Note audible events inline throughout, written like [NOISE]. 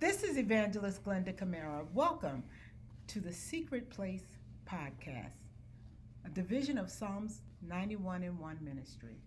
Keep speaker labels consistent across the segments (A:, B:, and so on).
A: This is Evangelist Glenda Camara. Welcome to the Secret Place Podcast, a division of Psalms 91 and 1 Ministry.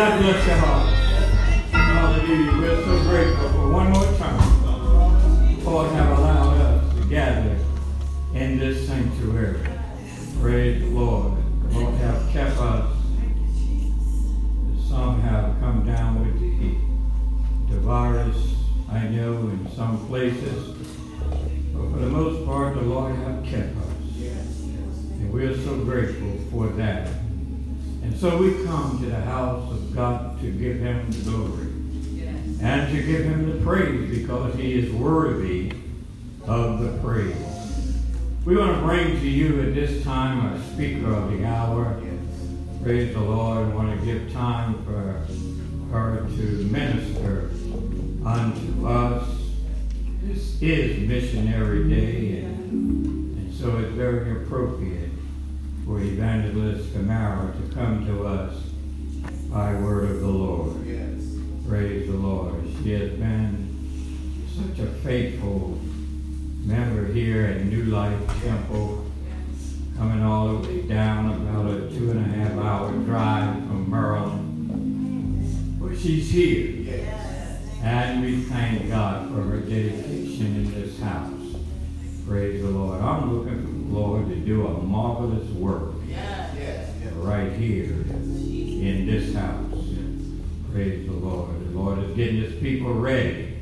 B: God bless your heart. Hallelujah. We're so grateful for one more time. Lord have allowed us to gather in this sanctuary. Praise the Lord. Lord have kept us. Some have come down with the, heat. the virus, I know, in some places. But for the most part, the Lord have kept us. And we're so grateful for that. And so we come to the house of God to give him the glory and to give him the praise because he is worthy of the praise. We want to bring to you at this time our speaker of the hour. Praise the Lord. I want to give time for her to minister unto us. This is Missionary Day, and, and so it's very appropriate for Evangelist Camara to come to us by word of the Lord. Praise the Lord. She has been such a faithful member here at New Life Temple, coming all the way down about a two and a half hour drive from Maryland. But she's here. And we thank God for her dedication in this house. Praise the Lord. I'm looking Lord to do a marvelous work right here in this house. Praise the Lord. The Lord is getting his people ready.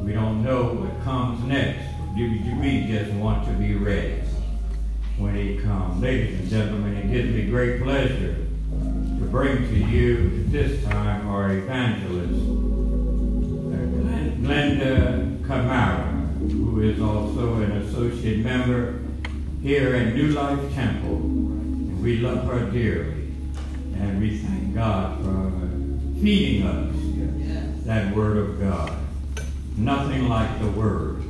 B: We don't know what comes next. We just want to be ready when he comes. Ladies and gentlemen, it gives me great pleasure to bring to you this time our evangelist, Glenda Camara, who is also an associate member here at New Life Temple. And we love her dearly. And we thank God for feeding us that word of God. Nothing like the word.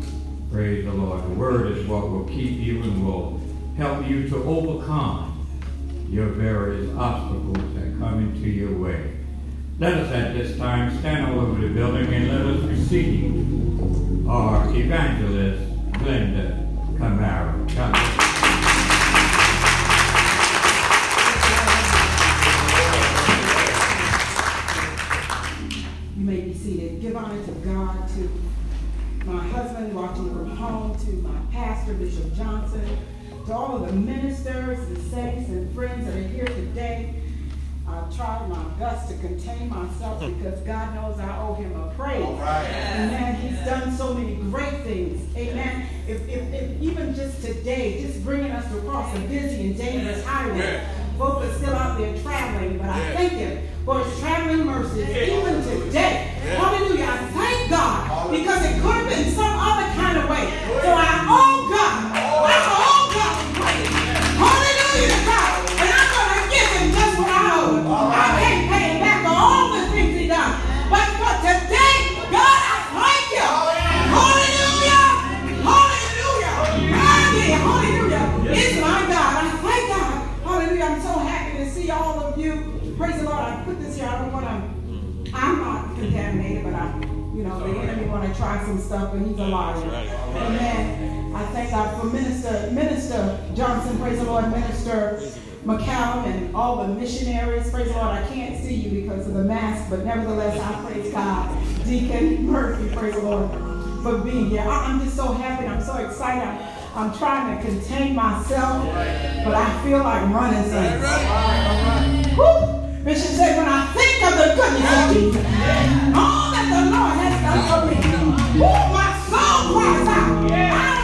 B: Praise the Lord. The word is what will keep you and will help you to overcome your various obstacles that come into your way. Let us at this time stand all over the building and let us receive our evangelist, Glenda Camara.
A: From home, to my pastor, Bishop Johnson, to all of the ministers, the saints, and friends that are here today. I've tried my best to contain myself hmm. because God knows I owe him a praise. Amen. He's done so many great things. Amen. If, if, if even just today, just bringing us across a busy and dangerous highway, folks are still out there traveling, but I thank him for his traveling mercies even today. Hallelujah. I thank God because try some stuff, but he's a liar. Amen. I thank God for Minister Minister Johnson, praise the Lord, Minister McCallum, and all the missionaries. Praise the Lord. I can't see you because of the mask, but nevertheless, I praise God. Deacon Murphy, praise the Lord, for being here. I, am just so happy. I'm so excited. I'm, I'm trying to contain myself, but I feel like running things. Woo! Bishop said, when I think of the goodness of Jesus, oh, my soul cries out.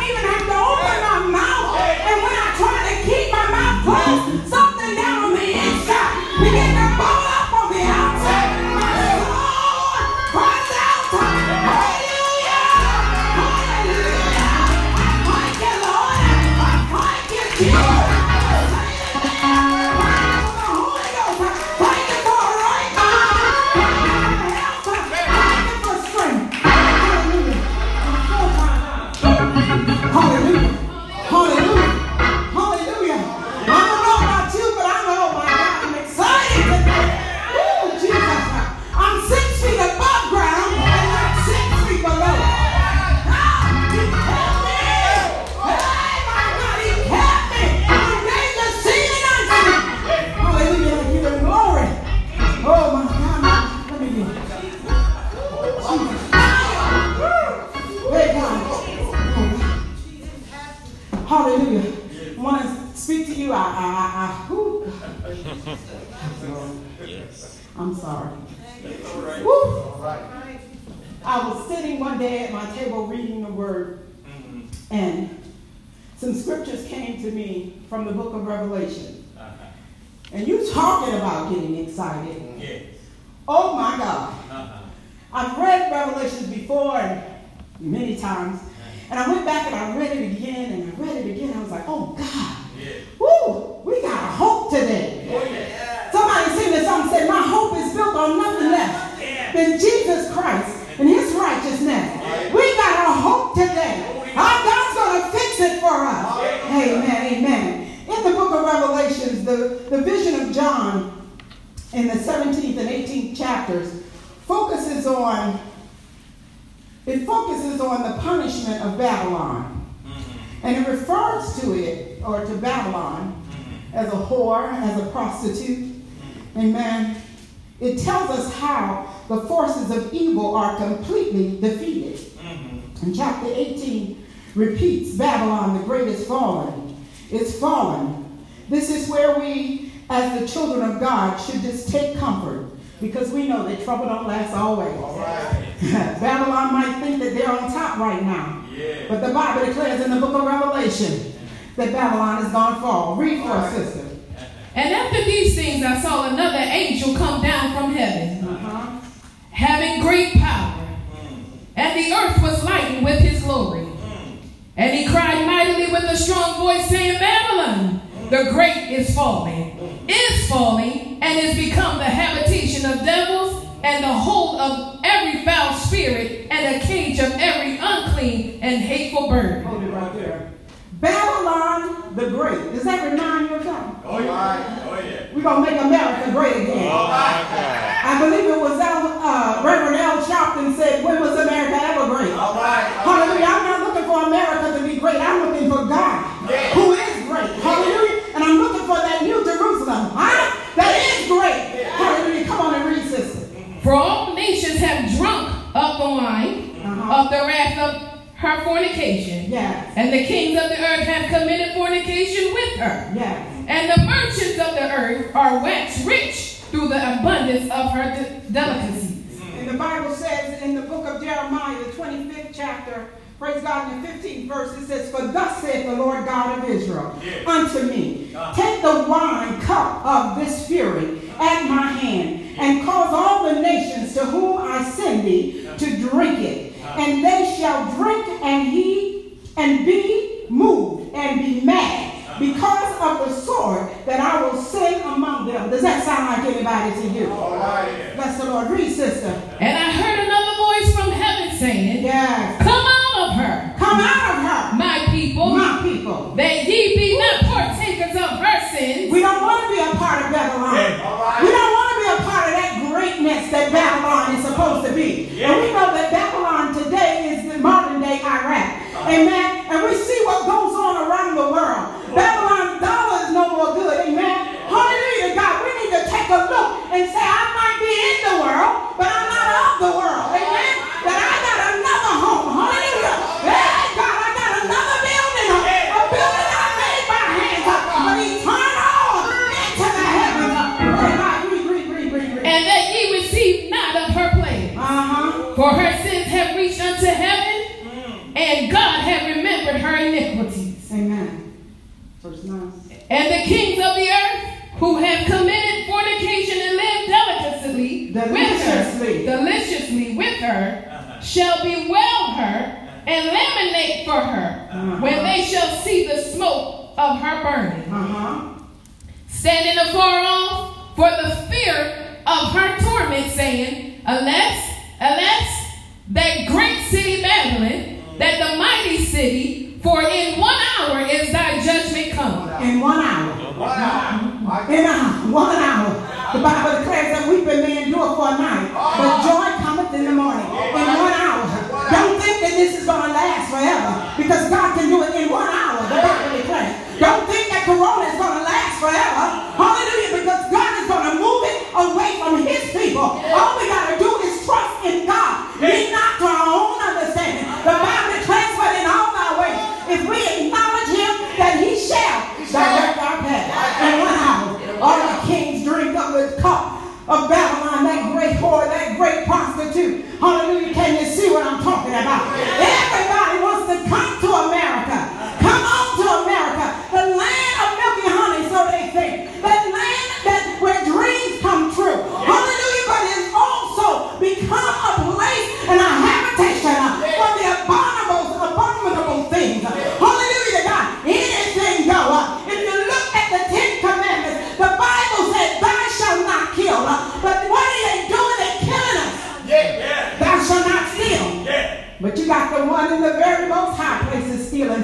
A: How the forces of evil are completely defeated. Mm-hmm. And chapter 18 repeats Babylon the great is fallen. It's fallen. This is where we, as the children of God, should just take comfort because we know that trouble don't last always. [LAUGHS] Babylon might think that they're on top right now. But the Bible declares in the book of Revelation that Babylon is going to fall. Read for us, sister.
C: And after these things, I saw another angel come down from heaven,
A: Uh-huh.
C: having great power. Mm. And the earth was lightened with his glory. Mm. And he cried mightily with a strong voice, saying, Babylon, mm. the great is falling, is falling, and is become the habitation of devils, and the hold of every foul spirit, and a cage of every unclean and hateful bird.
A: Hold it right there. Babylon the Great. Does that remind you of something?
D: Oh yeah. Oh yeah.
A: We're going to make America great again. I believe it was Al, uh, Reverend Al Sharpton said, when was America ever great?
D: All right.
A: Hallelujah. I'm not looking for America to be great. I'm looking for God, who is great. Hallelujah. And I'm looking for that new Jerusalem. Huh? That is great. Hallelujah. Come on and read, sister.
C: For all nations have drunk of the wine
A: Uh-huh.
C: of the wrath of her fornication.
A: Yes.
C: And the kings of the earth have committed fornication with her.
A: Yes.
C: And the merchants of the earth are waxed rich through the abundance of her de- delicacies.
A: And the Bible says in the book of Jeremiah, the 25th chapter, praise God, in the 15th verse, it says, For thus saith the Lord God of Israel unto me, Take the wine cup of this fury at my hand, and cause all the nations to whom I send thee to drink it. And they shall drink and he and be moved and be mad because of the sword that I will send among them. Does that sound like anybody to you?
D: All right.
A: Bless the Lord. Read, sister.
C: And I heard another voice from heaven saying,
A: Yes.
C: Come out of her,
A: Come out of her,
C: my people,
A: my people.
C: that ye be not partakers of her sins.
A: We don't want to be a part of Babylon.
D: All right.
A: We don't want to be a part of that greatness that Babylon is supposed to be. And we know Amen.
C: Alas, that great city Babylon, that the mighty city, for in one hour is thy judgment come.
A: In one hour. One hour. In a, one hour. The Bible declares that weeping may endure for a night, but joy cometh in the morning. In one hour. Don't think that this is going to last forever, because God can do it in one hour. The Bible declares. Don't think that Corona is going to last forever. Hallelujah, because God is going to move it away from His people. All we got to great prostitute. Hallelujah. Can you see what I'm talking about? Yeah.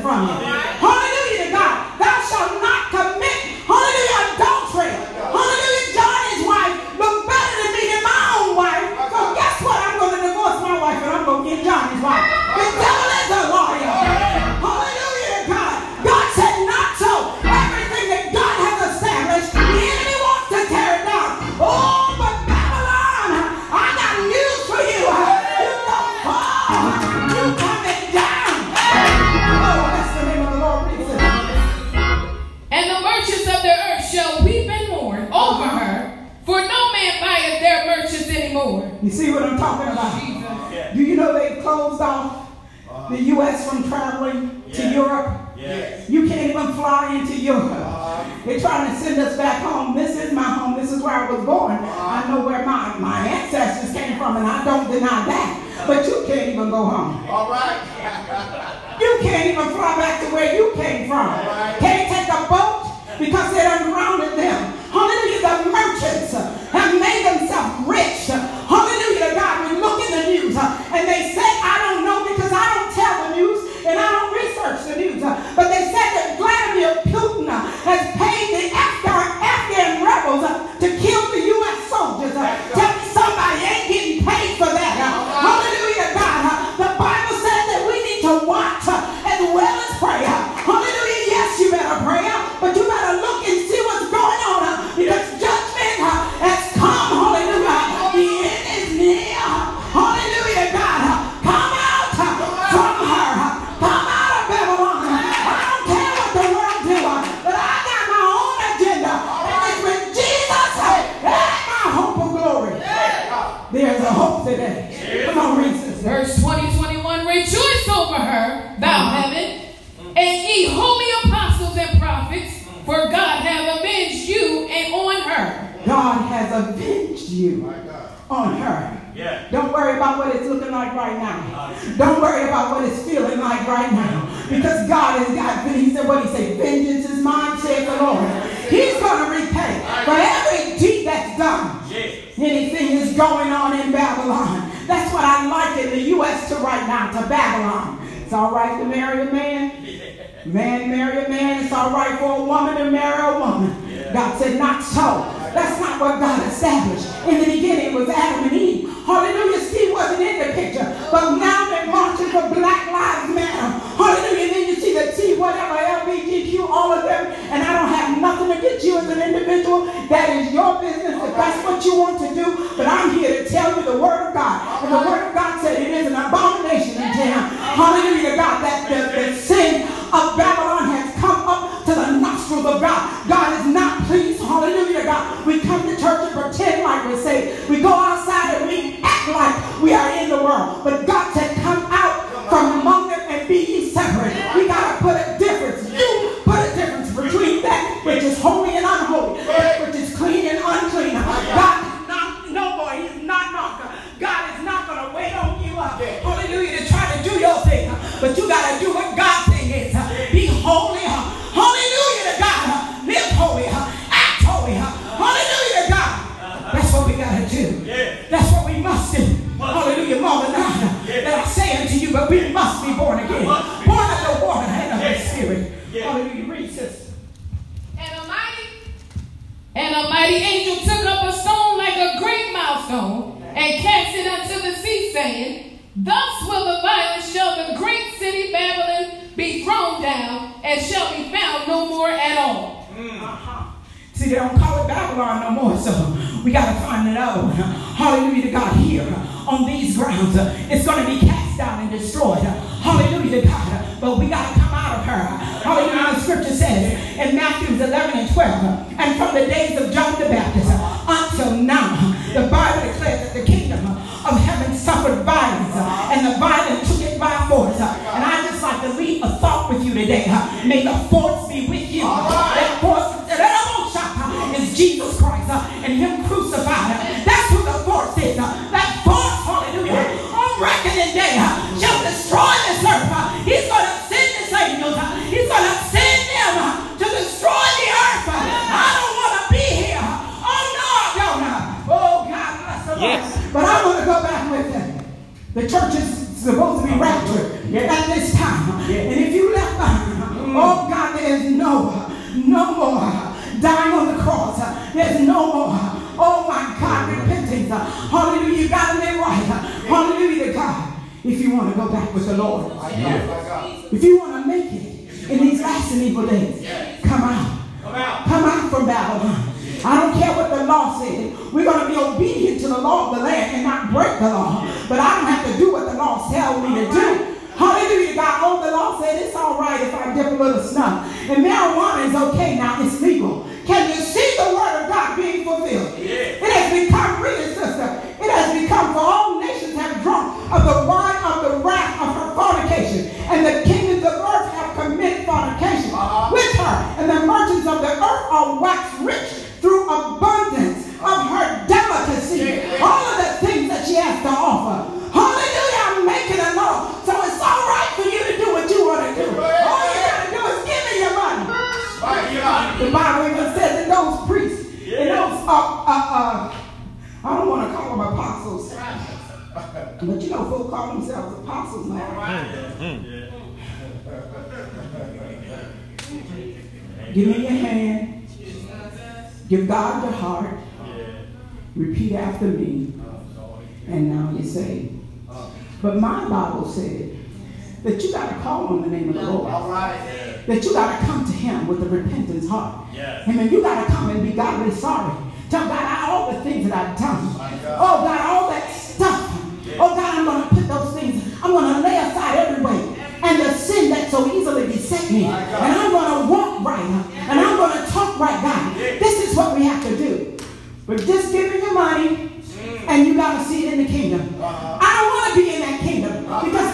A: from you. You see what I'm talking about? Yeah. Do you know they've closed off uh-huh. the U.S. from traveling yeah. to Europe? Yes. You can't even fly into Europe. Uh-huh. Uh, They're trying to send us back home. This is my home. This is where I was born. Uh, I know where my, my ancestors came from, and I don't deny that. But you can't even go home.
D: All right. [LAUGHS]
A: you can't even fly back to where you came from. Right. Can't take a boat because they're ungrounded them. and they say I don't know because I don't tell the news and I don't research the news. But they said that Vladimir Putin has paid not what God established. In the beginning was Adam and Eve. Hallelujah. Steve wasn't in the picture. But
C: now they're marching for Black Lives Matter. Hallelujah. And
A: then you see the T, whatever, LBGQ, all of them. And I don't have nothing against you as an individual. That is your business if that's what you want to do. But I'm here to tell you the word of God. And the word of God said it is an abomination in him. Hallelujah God. That the, sin of Babylon We come to church and pretend like we're saved. We go outside and we act like we are in the world. But God said, come The church is supposed to be raptured yes. at this time. Yes. And if you left behind, mm. oh God, there is no, no more dying on the cross. There's no more. Oh my God, mm. repentance. Hallelujah. You gotta live right. Hallelujah to God. If you want to go back with the Lord. If you Bible said that you got to call on the name of the Lord. All right. Yeah. That you got to come to Him with a repentance heart. Yes. Amen. You got to come and be godly sorry. Tell God all the things that I've done. Oh, God. oh God, all that stuff. Yes. Oh God, I'm going to put those things. I'm going to lay aside every way and the sin that so easily beset me. And I'm going to walk right, and I'm going to talk right, God. This is what we have to do. We're just giving you money, and you got to see it in the kingdom. Uh-huh. I don't want to be 일단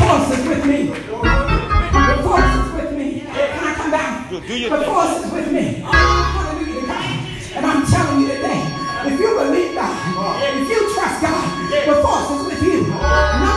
A: force is with me. The force is with me. Can I come down? The force is with me. Hallelujah God. And I'm telling you today, if you believe God, if you trust God, the force is with you.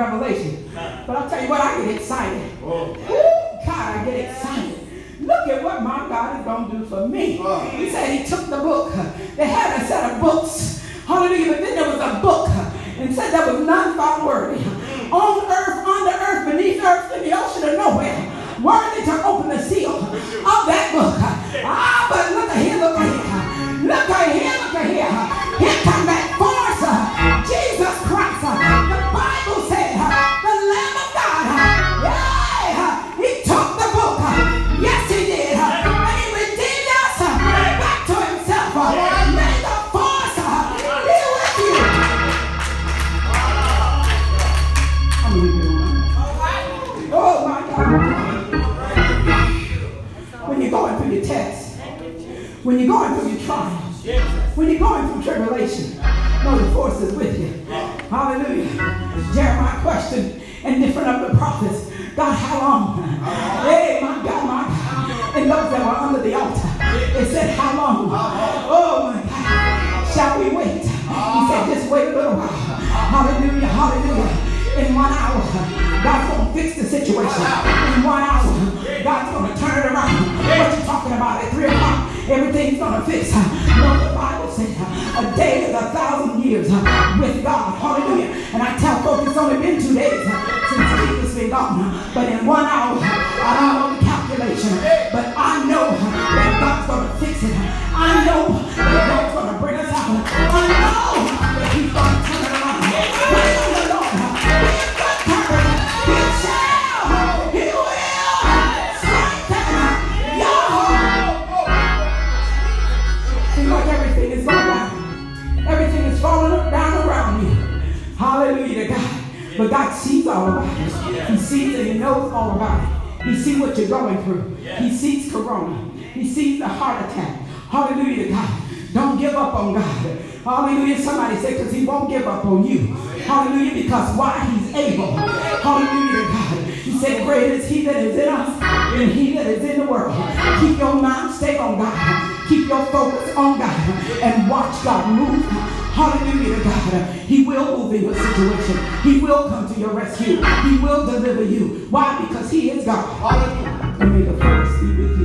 A: Revelation. But I'll tell you what, I get excited. Oh. Woo, God, I get excited. Look at what my God is going to do for me. Oh. He said he took the book. They had a set of books. Hallelujah. But then there was a book and said there was none found worthy. Mm. On Everything's to fix. No, the Bible says a day is a thousand years with God. Hallelujah. And I tell folks it's only been two days since Jesus been gone. But in one hour, I don't know the calculation. But I know that God's to fix it. I know all about. He sees and He knows all about it. He sees what you're going through. He sees corona. He sees the heart attack. Hallelujah to God. Don't give up on God. Hallelujah. Somebody say, because He won't give up on you. Hallelujah. Because why? He's able. Hallelujah to God. Said, Great is He that is in us than He that is in the world. Keep your mind stayed on God. Keep your focus on God and watch God move. Hallelujah to God. He will move in your situation. He will come to your rescue. He will deliver you. Why? Because He is God. And may the first be with